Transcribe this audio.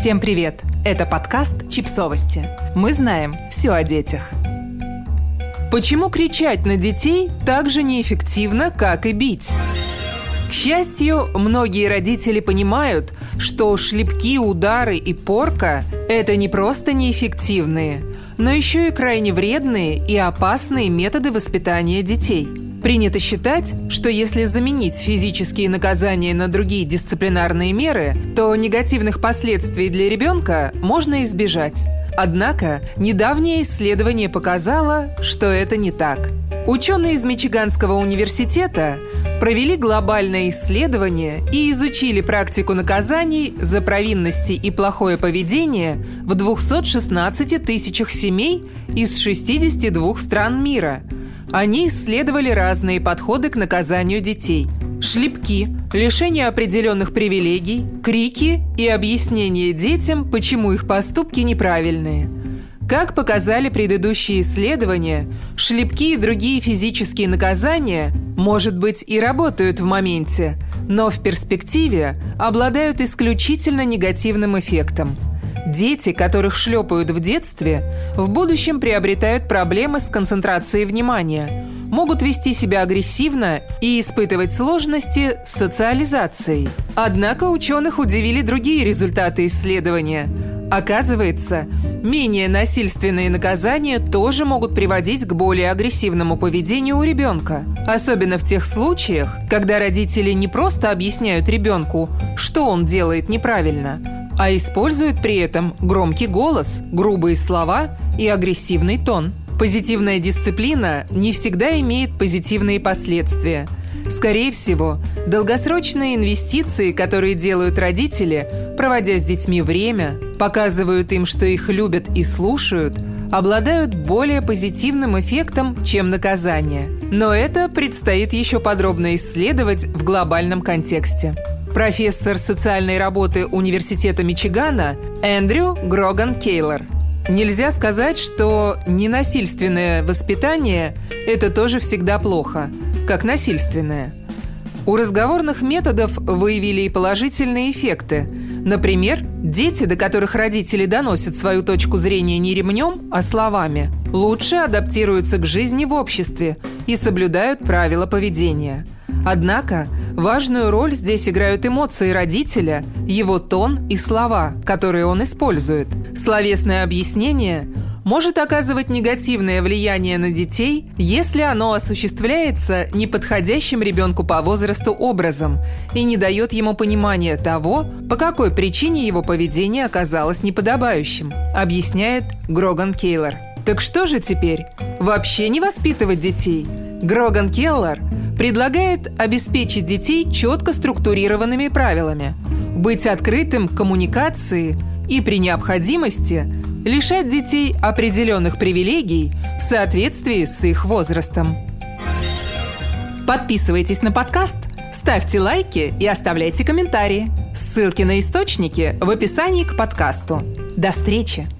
Всем привет! Это подкаст «Чипсовости». Мы знаем все о детях. Почему кричать на детей так же неэффективно, как и бить? К счастью, многие родители понимают, что шлепки, удары и порка – это не просто неэффективные, но еще и крайне вредные и опасные методы воспитания детей – Принято считать, что если заменить физические наказания на другие дисциплинарные меры, то негативных последствий для ребенка можно избежать. Однако недавнее исследование показало, что это не так. Ученые из Мичиганского университета провели глобальное исследование и изучили практику наказаний за провинности и плохое поведение в 216 тысячах семей из 62 стран мира – они исследовали разные подходы к наказанию детей. Шлепки, лишение определенных привилегий, крики и объяснение детям, почему их поступки неправильные. Как показали предыдущие исследования, шлепки и другие физические наказания, может быть, и работают в моменте, но в перспективе обладают исключительно негативным эффектом – Дети, которых шлепают в детстве, в будущем приобретают проблемы с концентрацией внимания, могут вести себя агрессивно и испытывать сложности с социализацией. Однако ученых удивили другие результаты исследования. Оказывается, менее насильственные наказания тоже могут приводить к более агрессивному поведению у ребенка. Особенно в тех случаях, когда родители не просто объясняют ребенку, что он делает неправильно – а используют при этом громкий голос, грубые слова и агрессивный тон. Позитивная дисциплина не всегда имеет позитивные последствия. Скорее всего, долгосрочные инвестиции, которые делают родители, проводя с детьми время, показывают им, что их любят и слушают, обладают более позитивным эффектом, чем наказание. Но это предстоит еще подробно исследовать в глобальном контексте профессор социальной работы Университета Мичигана Эндрю Гроган Кейлор. Нельзя сказать, что ненасильственное воспитание – это тоже всегда плохо, как насильственное. У разговорных методов выявили и положительные эффекты. Например, дети, до которых родители доносят свою точку зрения не ремнем, а словами, лучше адаптируются к жизни в обществе и соблюдают правила поведения – Однако важную роль здесь играют эмоции родителя, его тон и слова, которые он использует. Словесное объяснение может оказывать негативное влияние на детей, если оно осуществляется неподходящим ребенку по возрасту образом и не дает ему понимания того, по какой причине его поведение оказалось неподобающим, объясняет Гроган Кейлор. Так что же теперь? Вообще не воспитывать детей? Гроган Келлер – предлагает обеспечить детей четко структурированными правилами, быть открытым к коммуникации и при необходимости лишать детей определенных привилегий в соответствии с их возрастом. Подписывайтесь на подкаст, ставьте лайки и оставляйте комментарии. Ссылки на источники в описании к подкасту. До встречи!